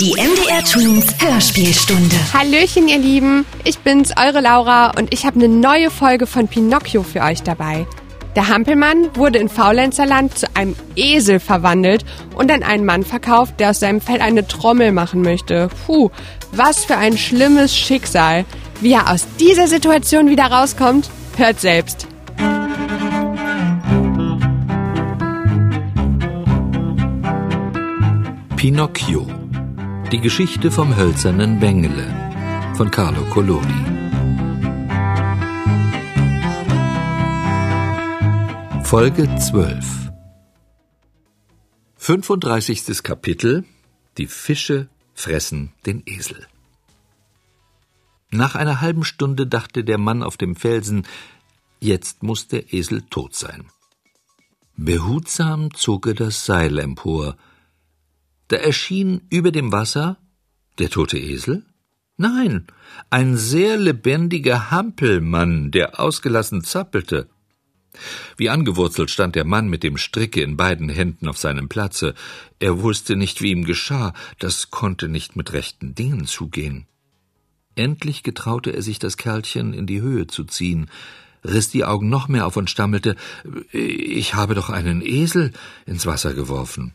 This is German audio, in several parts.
Die MDR Twins Hörspielstunde. Hallöchen, ihr Lieben. Ich bin's, eure Laura, und ich habe eine neue Folge von Pinocchio für euch dabei. Der Hampelmann wurde in Faulenzerland zu einem Esel verwandelt und an einen Mann verkauft, der aus seinem Fell eine Trommel machen möchte. Puh, was für ein schlimmes Schicksal. Wie er aus dieser Situation wieder rauskommt, hört selbst. Pinocchio. Die Geschichte vom hölzernen Bengele von Carlo Collodi. Folge 12. 35. Kapitel Die Fische fressen den Esel. Nach einer halben Stunde dachte der Mann auf dem Felsen, jetzt muss der Esel tot sein. Behutsam zog er das Seil empor, da erschien über dem Wasser der tote Esel? Nein, ein sehr lebendiger Hampelmann, der ausgelassen zappelte. Wie angewurzelt stand der Mann mit dem Stricke in beiden Händen auf seinem Platze. Er wusste nicht, wie ihm geschah, das konnte nicht mit rechten Dingen zugehen. Endlich getraute er sich, das Kerlchen in die Höhe zu ziehen, riß die Augen noch mehr auf und stammelte Ich habe doch einen Esel ins Wasser geworfen.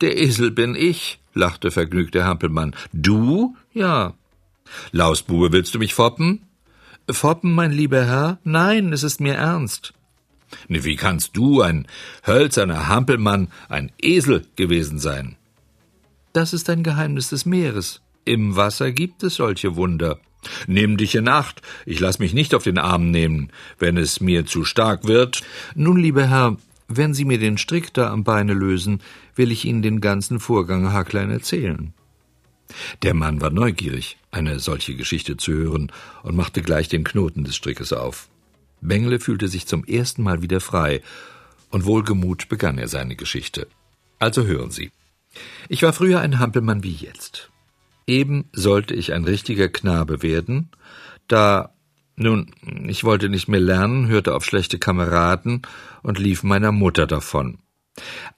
Der Esel bin ich, lachte vergnügt der Hampelmann. Du? Ja. Lausbube, willst du mich foppen? Foppen, mein lieber Herr? Nein, es ist mir ernst. Ne, wie kannst du, ein hölzerner Hampelmann, ein Esel gewesen sein? Das ist ein Geheimnis des Meeres. Im Wasser gibt es solche Wunder. Nimm dich in Acht, ich lass mich nicht auf den Arm nehmen, wenn es mir zu stark wird. Nun, lieber Herr, wenn Sie mir den Strick da am Beine lösen, will ich Ihnen den ganzen Vorgang haarklein erzählen. Der Mann war neugierig, eine solche Geschichte zu hören, und machte gleich den Knoten des Strickes auf. Bengle fühlte sich zum ersten Mal wieder frei, und wohlgemut begann er seine Geschichte. Also hören Sie. Ich war früher ein Hampelmann wie jetzt. Eben sollte ich ein richtiger Knabe werden, da nun, ich wollte nicht mehr lernen, hörte auf schlechte Kameraden und lief meiner Mutter davon.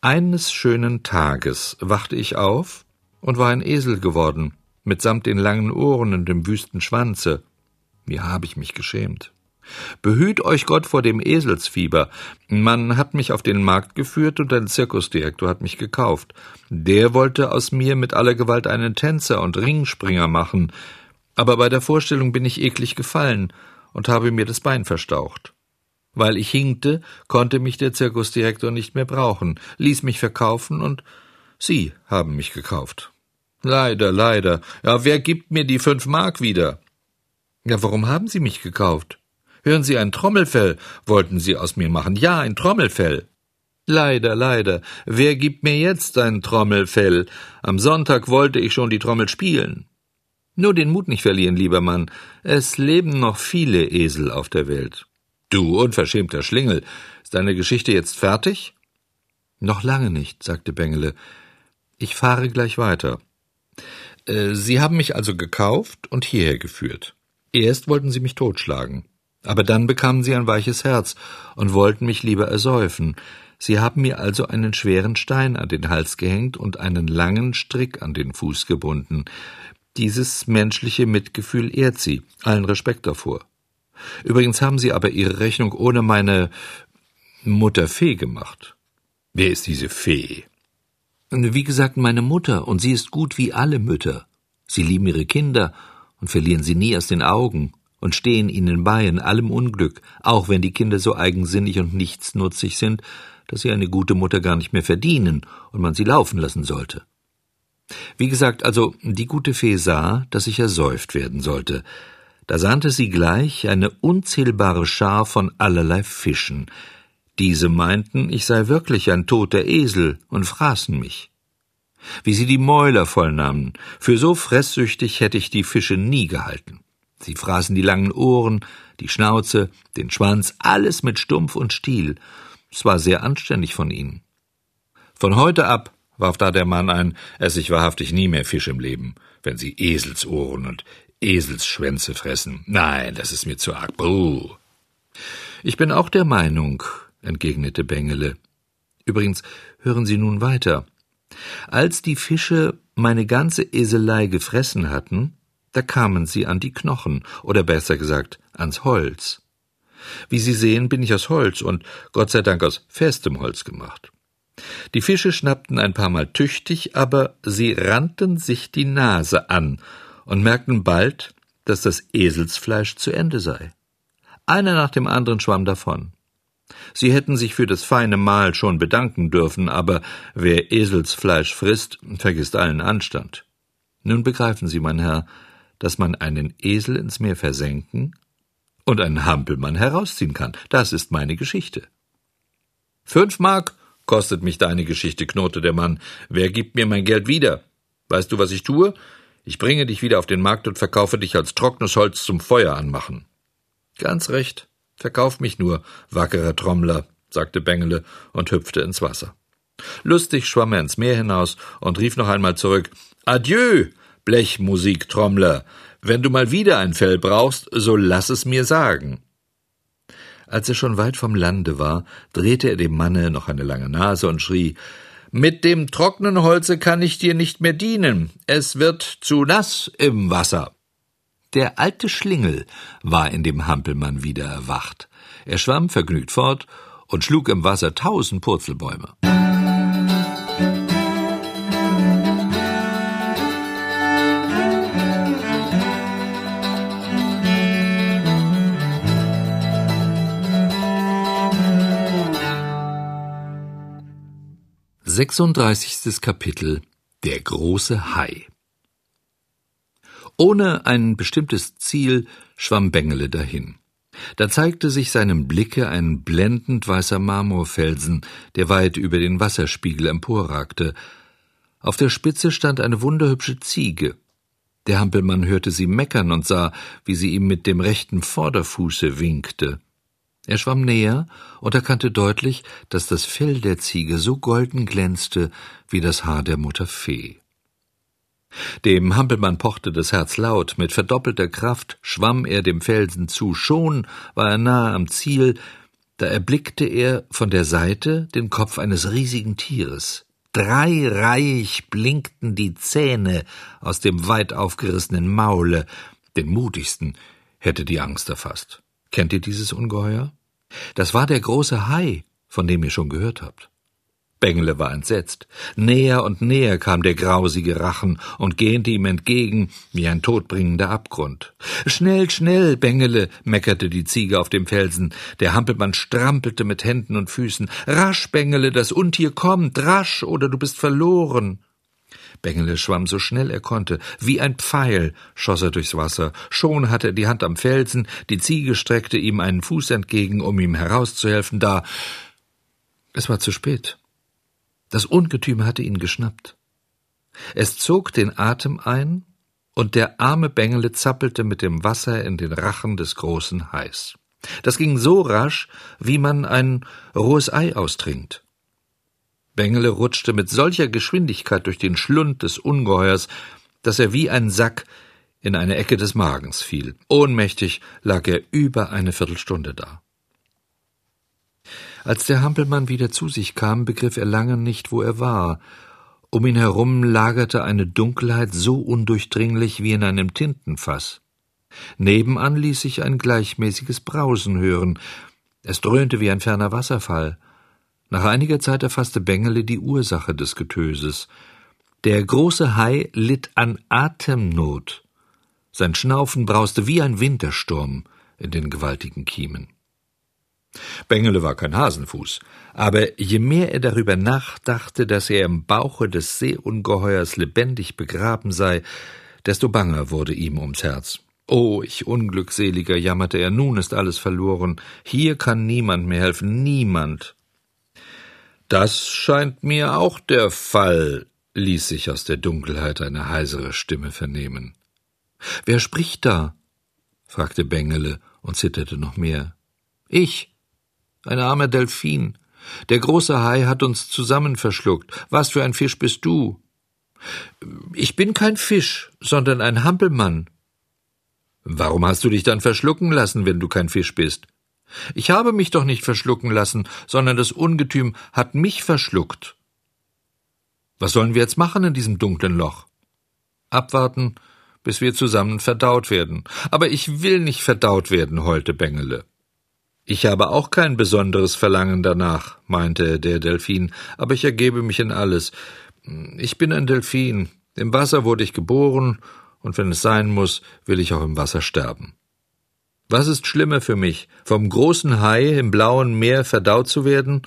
Eines schönen Tages wachte ich auf und war ein Esel geworden, mitsamt den langen Ohren und dem wüsten Schwanze. Mir habe ich mich geschämt. Behüt euch Gott vor dem Eselsfieber. Man hat mich auf den Markt geführt und ein Zirkusdirektor hat mich gekauft. Der wollte aus mir mit aller Gewalt einen Tänzer und Ringspringer machen aber bei der Vorstellung bin ich eklig gefallen und habe mir das Bein verstaucht. Weil ich hinkte, konnte mich der Zirkusdirektor nicht mehr brauchen, ließ mich verkaufen und Sie haben mich gekauft. Leider, leider. Ja, wer gibt mir die fünf Mark wieder? Ja, warum haben Sie mich gekauft? Hören Sie, ein Trommelfell wollten Sie aus mir machen. Ja, ein Trommelfell. Leider, leider. Wer gibt mir jetzt ein Trommelfell? Am Sonntag wollte ich schon die Trommel spielen. Nur den Mut nicht verlieren, lieber Mann. Es leben noch viele Esel auf der Welt. Du unverschämter Schlingel, ist deine Geschichte jetzt fertig? Noch lange nicht, sagte Bengele. Ich fahre gleich weiter. Äh, Sie haben mich also gekauft und hierher geführt. Erst wollten Sie mich totschlagen. Aber dann bekamen Sie ein weiches Herz und wollten mich lieber ersäufen. Sie haben mir also einen schweren Stein an den Hals gehängt und einen langen Strick an den Fuß gebunden. Dieses menschliche Mitgefühl ehrt Sie. Allen Respekt davor. Übrigens haben Sie aber Ihre Rechnung ohne meine Mutter Fee gemacht. Wer ist diese Fee? Wie gesagt, meine Mutter, und sie ist gut wie alle Mütter. Sie lieben ihre Kinder und verlieren sie nie aus den Augen und stehen ihnen bei in allem Unglück, auch wenn die Kinder so eigensinnig und nichtsnutzig sind, dass sie eine gute Mutter gar nicht mehr verdienen und man sie laufen lassen sollte. Wie gesagt, also die gute Fee sah, dass ich ersäuft werden sollte. Da sandte sie gleich eine unzählbare Schar von allerlei Fischen. Diese meinten, ich sei wirklich ein toter Esel und fraßen mich. Wie sie die Mäuler vollnahmen, für so fresssüchtig hätte ich die Fische nie gehalten. Sie fraßen die langen Ohren, die Schnauze, den Schwanz, alles mit Stumpf und Stiel. Es war sehr anständig von ihnen. Von heute ab warf da der Mann ein, esse ich wahrhaftig nie mehr Fisch im Leben, wenn sie Eselsohren und Eselsschwänze fressen. Nein, das ist mir zu arg. Buh. Ich bin auch der Meinung, entgegnete Bengele. Übrigens, hören Sie nun weiter. Als die Fische meine ganze Eselei gefressen hatten, da kamen sie an die Knochen, oder besser gesagt, ans Holz. Wie Sie sehen, bin ich aus Holz und Gott sei Dank aus festem Holz gemacht. Die Fische schnappten ein paar Mal tüchtig, aber sie rannten sich die Nase an und merkten bald, dass das Eselsfleisch zu Ende sei. Einer nach dem anderen schwamm davon. Sie hätten sich für das feine Mahl schon bedanken dürfen, aber wer Eselsfleisch frisst, vergisst allen Anstand. Nun begreifen Sie, mein Herr, dass man einen Esel ins Meer versenken und einen Hampelmann herausziehen kann. Das ist meine Geschichte. Fünf Mark kostet mich deine Geschichte, knurrte der Mann. Wer gibt mir mein Geld wieder? Weißt du, was ich tue? Ich bringe dich wieder auf den Markt und verkaufe dich als trockenes Holz zum Feuer anmachen. Ganz recht. Verkauf mich nur, wackerer Trommler, sagte Bengele und hüpfte ins Wasser. Lustig schwamm er ins Meer hinaus und rief noch einmal zurück Adieu, Blechmusiktrommler. Wenn du mal wieder ein Fell brauchst, so lass es mir sagen. Als er schon weit vom Lande war, drehte er dem Manne noch eine lange Nase und schrie Mit dem trockenen Holze kann ich dir nicht mehr dienen, es wird zu nass im Wasser. Der alte Schlingel war in dem Hampelmann wieder erwacht. Er schwamm vergnügt fort und schlug im Wasser tausend Purzelbäume. 36. Kapitel Der große Hai Ohne ein bestimmtes Ziel schwamm Bengele dahin. Da zeigte sich seinem Blicke ein blendend weißer Marmorfelsen, der weit über den Wasserspiegel emporragte. Auf der Spitze stand eine wunderhübsche Ziege. Der Hampelmann hörte sie meckern und sah, wie sie ihm mit dem rechten Vorderfuße winkte. Er schwamm näher und erkannte deutlich, dass das Fell der Ziege so golden glänzte wie das Haar der Mutter Fee. Dem Hampelmann pochte das Herz laut, mit verdoppelter Kraft schwamm er dem Felsen zu, schon war er nahe am Ziel, da erblickte er von der Seite den Kopf eines riesigen Tieres. Dreireihig blinkten die Zähne aus dem weit aufgerissenen Maule, den mutigsten hätte die Angst erfasst. Kennt ihr dieses Ungeheuer? Das war der große Hai, von dem ihr schon gehört habt. Bengele war entsetzt. Näher und näher kam der grausige Rachen und gähnte ihm entgegen wie ein todbringender Abgrund. Schnell, schnell, Bengele, meckerte die Ziege auf dem Felsen. Der Hampelmann strampelte mit Händen und Füßen. Rasch, Bengele, das Untier kommt, rasch, oder du bist verloren. Bengele schwamm so schnell er konnte. Wie ein Pfeil schoss er durchs Wasser. Schon hatte er die Hand am Felsen, die Ziege streckte ihm einen Fuß entgegen, um ihm herauszuhelfen, da es war zu spät. Das Ungetüm hatte ihn geschnappt. Es zog den Atem ein, und der arme Bengele zappelte mit dem Wasser in den Rachen des großen Hais. Das ging so rasch, wie man ein rohes Ei austrinkt. Bengele rutschte mit solcher Geschwindigkeit durch den Schlund des Ungeheuers, dass er wie ein Sack in eine Ecke des Magens fiel. Ohnmächtig lag er über eine Viertelstunde da. Als der Hampelmann wieder zu sich kam, begriff er lange nicht, wo er war. Um ihn herum lagerte eine Dunkelheit so undurchdringlich wie in einem Tintenfass. Nebenan ließ sich ein gleichmäßiges Brausen hören. Es dröhnte wie ein ferner Wasserfall. Nach einiger Zeit erfasste Bengele die Ursache des Getöses. Der große Hai litt an Atemnot. Sein Schnaufen brauste wie ein Wintersturm in den gewaltigen Kiemen. Bengele war kein Hasenfuß, aber je mehr er darüber nachdachte, dass er im Bauche des Seeungeheuers lebendig begraben sei, desto banger wurde ihm ums Herz. Oh, ich Unglückseliger, jammerte er, nun ist alles verloren. Hier kann niemand mehr helfen, niemand. Das scheint mir auch der Fall, ließ sich aus der Dunkelheit eine heisere Stimme vernehmen. Wer spricht da? fragte Bengele und zitterte noch mehr. Ich, ein armer Delfin. Der große Hai hat uns zusammen verschluckt. Was für ein Fisch bist du? Ich bin kein Fisch, sondern ein Hampelmann. Warum hast du dich dann verschlucken lassen, wenn du kein Fisch bist? Ich habe mich doch nicht verschlucken lassen, sondern das Ungetüm hat mich verschluckt. Was sollen wir jetzt machen in diesem dunklen Loch? Abwarten, bis wir zusammen verdaut werden. Aber ich will nicht verdaut werden, heulte Bengele. Ich habe auch kein besonderes Verlangen danach, meinte der Delfin, aber ich ergebe mich in alles. Ich bin ein Delfin. Im Wasser wurde ich geboren, und wenn es sein muss, will ich auch im Wasser sterben. Was ist schlimmer für mich, vom großen Hai im blauen Meer verdaut zu werden,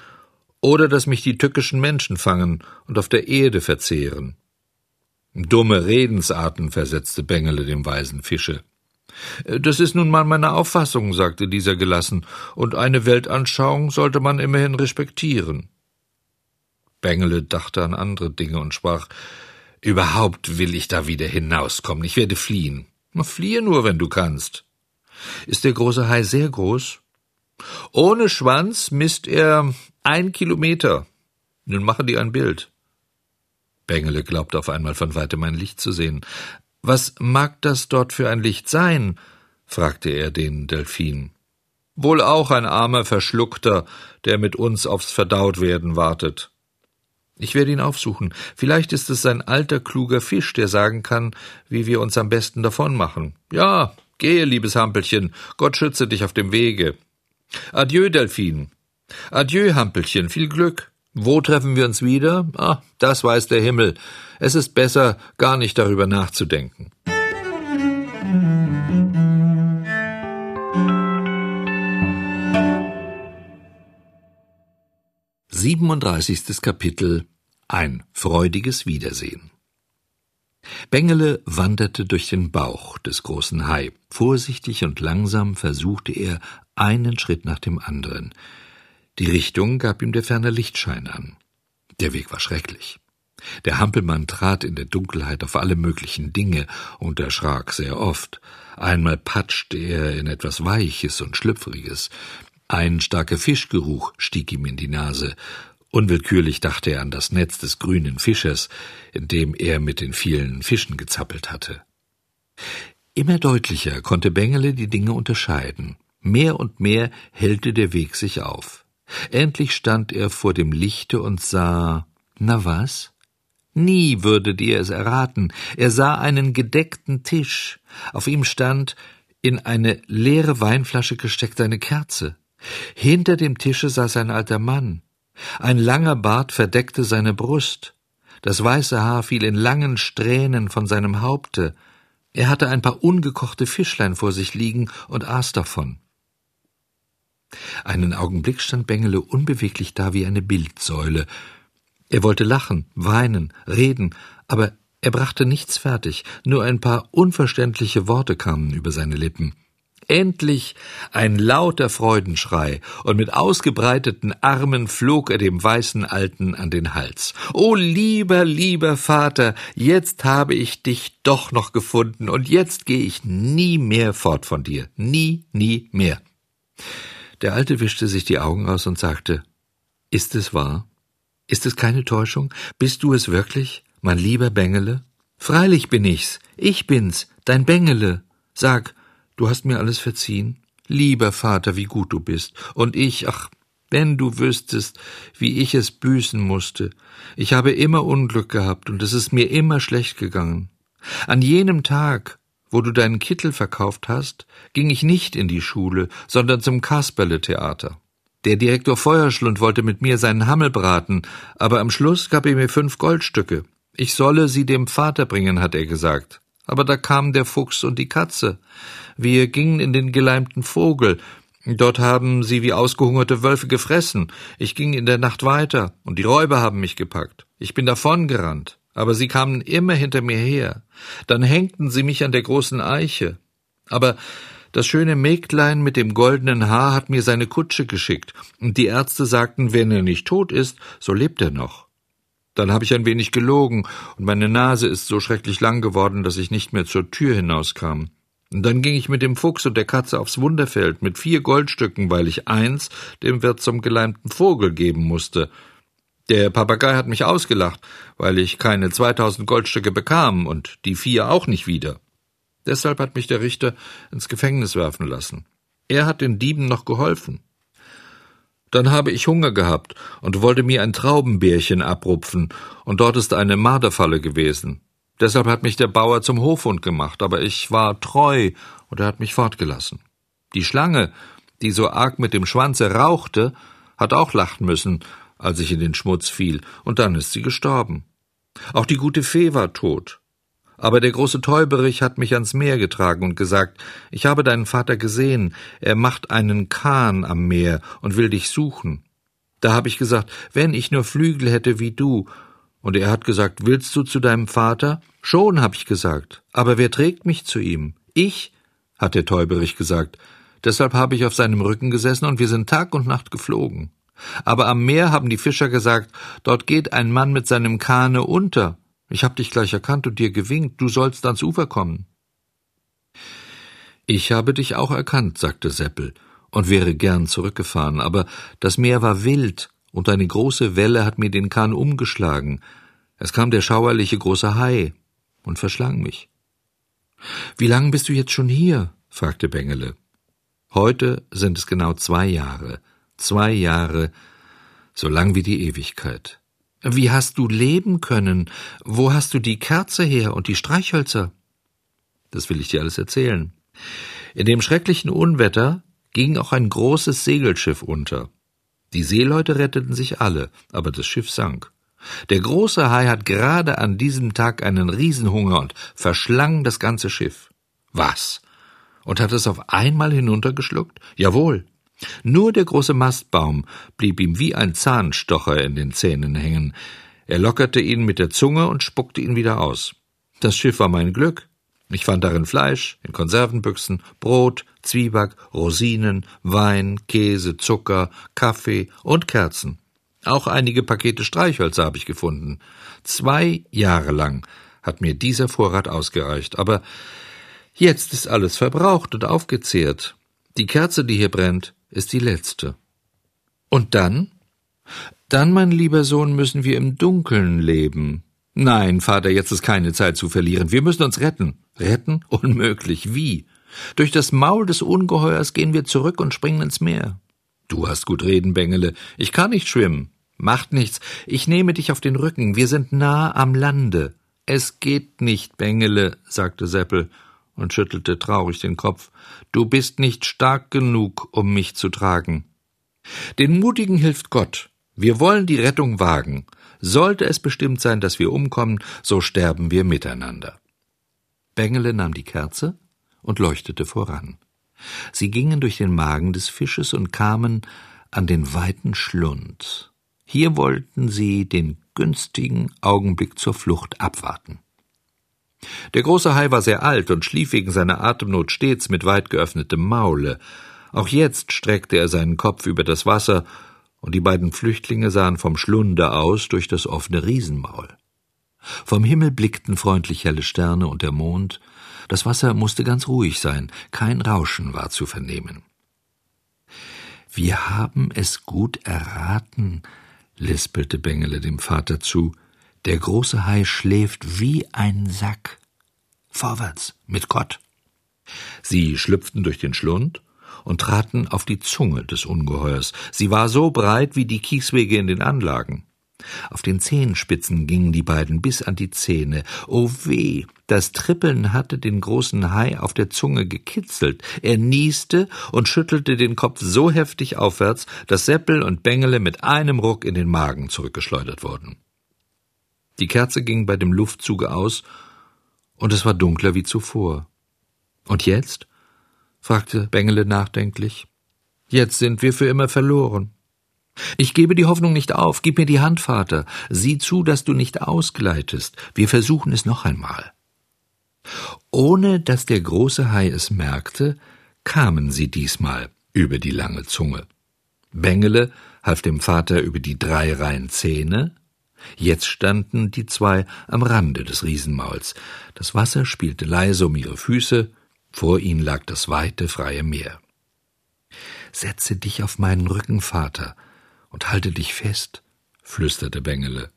oder dass mich die tückischen Menschen fangen und auf der Erde verzehren? Dumme Redensarten, versetzte Bengele dem weisen Fische. Das ist nun mal meine Auffassung, sagte dieser gelassen, und eine Weltanschauung sollte man immerhin respektieren. Bengele dachte an andere Dinge und sprach Überhaupt will ich da wieder hinauskommen, ich werde fliehen. Fliehe nur, wenn du kannst. Ist der große Hai sehr groß? Ohne Schwanz misst er ein Kilometer. Nun machen die ein Bild. Bengele glaubte auf einmal von weitem ein Licht zu sehen. Was mag das dort für ein Licht sein? fragte er den Delfin. Wohl auch ein armer Verschluckter, der mit uns aufs Verdautwerden wartet. Ich werde ihn aufsuchen. Vielleicht ist es ein alter, kluger Fisch, der sagen kann, wie wir uns am besten davon machen. Ja, Gehe, liebes Hampelchen, Gott schütze dich auf dem Wege. Adieu, Delfin. Adieu, Hampelchen, viel Glück. Wo treffen wir uns wieder? Ah, das weiß der Himmel. Es ist besser, gar nicht darüber nachzudenken. Siebenunddreißigstes Kapitel Ein freudiges Wiedersehen Bengele wanderte durch den Bauch des großen Hai. Vorsichtig und langsam versuchte er einen Schritt nach dem anderen. Die Richtung gab ihm der ferne Lichtschein an. Der Weg war schrecklich. Der Hampelmann trat in der Dunkelheit auf alle möglichen Dinge und erschrak sehr oft. Einmal patschte er in etwas Weiches und Schlüpfriges. Ein starker Fischgeruch stieg ihm in die Nase, Unwillkürlich dachte er an das Netz des grünen Fischers, in dem er mit den vielen Fischen gezappelt hatte. Immer deutlicher konnte Bengele die Dinge unterscheiden. Mehr und mehr hellte der Weg sich auf. Endlich stand er vor dem Lichte und sah na was? Nie würdet ihr es erraten. Er sah einen gedeckten Tisch. Auf ihm stand in eine leere Weinflasche gesteckt eine Kerze. Hinter dem Tische saß ein alter Mann. Ein langer Bart verdeckte seine Brust, das weiße Haar fiel in langen Strähnen von seinem Haupte, er hatte ein paar ungekochte Fischlein vor sich liegen und aß davon. Einen Augenblick stand Bengele unbeweglich da wie eine Bildsäule. Er wollte lachen, weinen, reden, aber er brachte nichts fertig, nur ein paar unverständliche Worte kamen über seine Lippen. Endlich ein lauter Freudenschrei, und mit ausgebreiteten Armen flog er dem weißen Alten an den Hals. O lieber, lieber Vater, jetzt habe ich dich doch noch gefunden, und jetzt gehe ich nie mehr fort von dir. Nie, nie mehr. Der Alte wischte sich die Augen aus und sagte Ist es wahr? Ist es keine Täuschung? Bist du es wirklich, mein lieber Bengele? Freilich bin ich's, ich bin's, dein Bengele. Sag, Du hast mir alles verziehen? Lieber Vater, wie gut du bist. Und ich, ach, wenn du wüsstest, wie ich es büßen musste. Ich habe immer Unglück gehabt und es ist mir immer schlecht gegangen. An jenem Tag, wo du deinen Kittel verkauft hast, ging ich nicht in die Schule, sondern zum Kasperle-Theater. Der Direktor Feuerschlund wollte mit mir seinen Hammel braten, aber am Schluss gab er mir fünf Goldstücke. Ich solle sie dem Vater bringen, hat er gesagt. Aber da kamen der Fuchs und die Katze. Wir gingen in den geleimten Vogel. Dort haben sie wie ausgehungerte Wölfe gefressen. Ich ging in der Nacht weiter, und die Räuber haben mich gepackt. Ich bin davongerannt, aber sie kamen immer hinter mir her. Dann hängten sie mich an der großen Eiche. Aber das schöne Mägdlein mit dem goldenen Haar hat mir seine Kutsche geschickt, und die Ärzte sagten, wenn er nicht tot ist, so lebt er noch. Dann habe ich ein wenig gelogen, und meine Nase ist so schrecklich lang geworden, dass ich nicht mehr zur Tür hinauskam. Und dann ging ich mit dem Fuchs und der Katze aufs Wunderfeld mit vier Goldstücken, weil ich eins dem Wirt zum geleimten Vogel geben musste. Der Papagei hat mich ausgelacht, weil ich keine zweitausend Goldstücke bekam und die vier auch nicht wieder. Deshalb hat mich der Richter ins Gefängnis werfen lassen. Er hat den Dieben noch geholfen. Dann habe ich Hunger gehabt und wollte mir ein Traubenbärchen abrupfen, und dort ist eine Marderfalle gewesen. Deshalb hat mich der Bauer zum Hofhund gemacht, aber ich war treu, und er hat mich fortgelassen. Die Schlange, die so arg mit dem Schwanze rauchte, hat auch lachen müssen, als ich in den Schmutz fiel, und dann ist sie gestorben. Auch die gute Fee war tot. Aber der große Täuberich hat mich ans Meer getragen und gesagt, ich habe deinen Vater gesehen, er macht einen Kahn am Meer und will dich suchen. Da habe ich gesagt, wenn ich nur Flügel hätte wie du. Und er hat gesagt, willst du zu deinem Vater? Schon, hab ich gesagt. Aber wer trägt mich zu ihm? Ich, hat der Täuberich gesagt. Deshalb habe ich auf seinem Rücken gesessen und wir sind Tag und Nacht geflogen. Aber am Meer haben die Fischer gesagt, dort geht ein Mann mit seinem Kahne unter. Ich hab dich gleich erkannt und dir gewinkt, du sollst ans Ufer kommen. Ich habe dich auch erkannt, sagte Seppel, und wäre gern zurückgefahren, aber das Meer war wild, und eine große Welle hat mir den Kahn umgeschlagen. Es kam der schauerliche große Hai und verschlang mich. Wie lang bist du jetzt schon hier? fragte Bengele. Heute sind es genau zwei Jahre. Zwei Jahre, so lang wie die Ewigkeit. Wie hast du leben können? Wo hast du die Kerze her und die Streichhölzer? Das will ich dir alles erzählen. In dem schrecklichen Unwetter ging auch ein großes Segelschiff unter. Die Seeleute retteten sich alle, aber das Schiff sank. Der große Hai hat gerade an diesem Tag einen Riesenhunger und verschlang das ganze Schiff. Was? Und hat es auf einmal hinuntergeschluckt? Jawohl. Nur der große Mastbaum blieb ihm wie ein Zahnstocher in den Zähnen hängen. Er lockerte ihn mit der Zunge und spuckte ihn wieder aus. Das Schiff war mein Glück. Ich fand darin Fleisch, in Konservenbüchsen, Brot, Zwieback, Rosinen, Wein, Käse, Zucker, Kaffee und Kerzen. Auch einige Pakete Streichhölzer habe ich gefunden. Zwei Jahre lang hat mir dieser Vorrat ausgereicht, aber jetzt ist alles verbraucht und aufgezehrt. Die Kerze, die hier brennt, ist die letzte. Und dann? Dann, mein lieber Sohn, müssen wir im Dunkeln leben. Nein, Vater, jetzt ist keine Zeit zu verlieren. Wir müssen uns retten. Retten? Unmöglich. Wie? Durch das Maul des Ungeheuers gehen wir zurück und springen ins Meer. Du hast gut reden, Bengele. Ich kann nicht schwimmen. Macht nichts. Ich nehme dich auf den Rücken. Wir sind nah am Lande. Es geht nicht, Bengele, sagte Seppel und schüttelte traurig den Kopf. Du bist nicht stark genug, um mich zu tragen. Den Mutigen hilft Gott. Wir wollen die Rettung wagen. Sollte es bestimmt sein, dass wir umkommen, so sterben wir miteinander. Bengele nahm die Kerze und leuchtete voran. Sie gingen durch den Magen des Fisches und kamen an den weiten Schlund. Hier wollten sie den günstigen Augenblick zur Flucht abwarten. Der große Hai war sehr alt und schlief wegen seiner Atemnot stets mit weit geöffnetem Maule. Auch jetzt streckte er seinen Kopf über das Wasser, und die beiden Flüchtlinge sahen vom Schlunde aus durch das offene Riesenmaul. Vom Himmel blickten freundlich helle Sterne und der Mond. Das Wasser musste ganz ruhig sein, kein Rauschen war zu vernehmen. Wir haben es gut erraten, lispelte Bengele dem Vater zu. Der große Hai schläft wie ein Sack. Vorwärts, mit Gott. Sie schlüpften durch den Schlund und traten auf die Zunge des Ungeheuers. Sie war so breit wie die Kieswege in den Anlagen. Auf den Zehenspitzen gingen die beiden bis an die Zähne. Oh weh, das Trippeln hatte den großen Hai auf der Zunge gekitzelt. Er nieste und schüttelte den Kopf so heftig aufwärts, dass Seppel und Bengele mit einem Ruck in den Magen zurückgeschleudert wurden. Die Kerze ging bei dem Luftzuge aus, und es war dunkler wie zuvor. Und jetzt? fragte Bengele nachdenklich. Jetzt sind wir für immer verloren. Ich gebe die Hoffnung nicht auf. Gib mir die Hand, Vater. Sieh zu, dass du nicht ausgleitest. Wir versuchen es noch einmal. Ohne dass der große Hai es merkte, kamen sie diesmal über die lange Zunge. Bengele half dem Vater über die drei Reihen Zähne, Jetzt standen die zwei am Rande des Riesenmauls. Das Wasser spielte leise um ihre Füße, vor ihnen lag das weite, freie Meer. Setze dich auf meinen Rücken, Vater, und halte dich fest, flüsterte Bengele.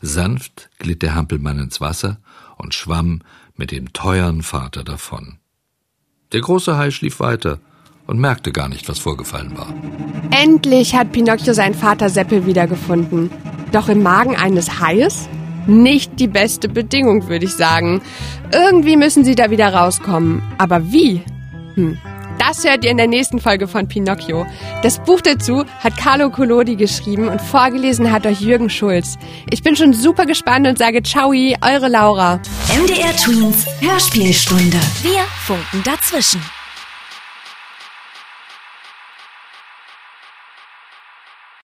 Sanft glitt der Hampelmann ins Wasser und schwamm mit dem teuern Vater davon. Der große Hai schlief weiter und merkte gar nicht, was vorgefallen war. Endlich hat Pinocchio seinen Vater Seppel wiedergefunden. Doch im Magen eines Haies? Nicht die beste Bedingung, würde ich sagen. Irgendwie müssen sie da wieder rauskommen. Aber wie? Hm. Das hört ihr in der nächsten Folge von Pinocchio. Das Buch dazu hat Carlo Collodi geschrieben und vorgelesen hat euch Jürgen Schulz. Ich bin schon super gespannt und sage Ciao, eure Laura. MDR Twins Hörspielstunde. Wir funken dazwischen.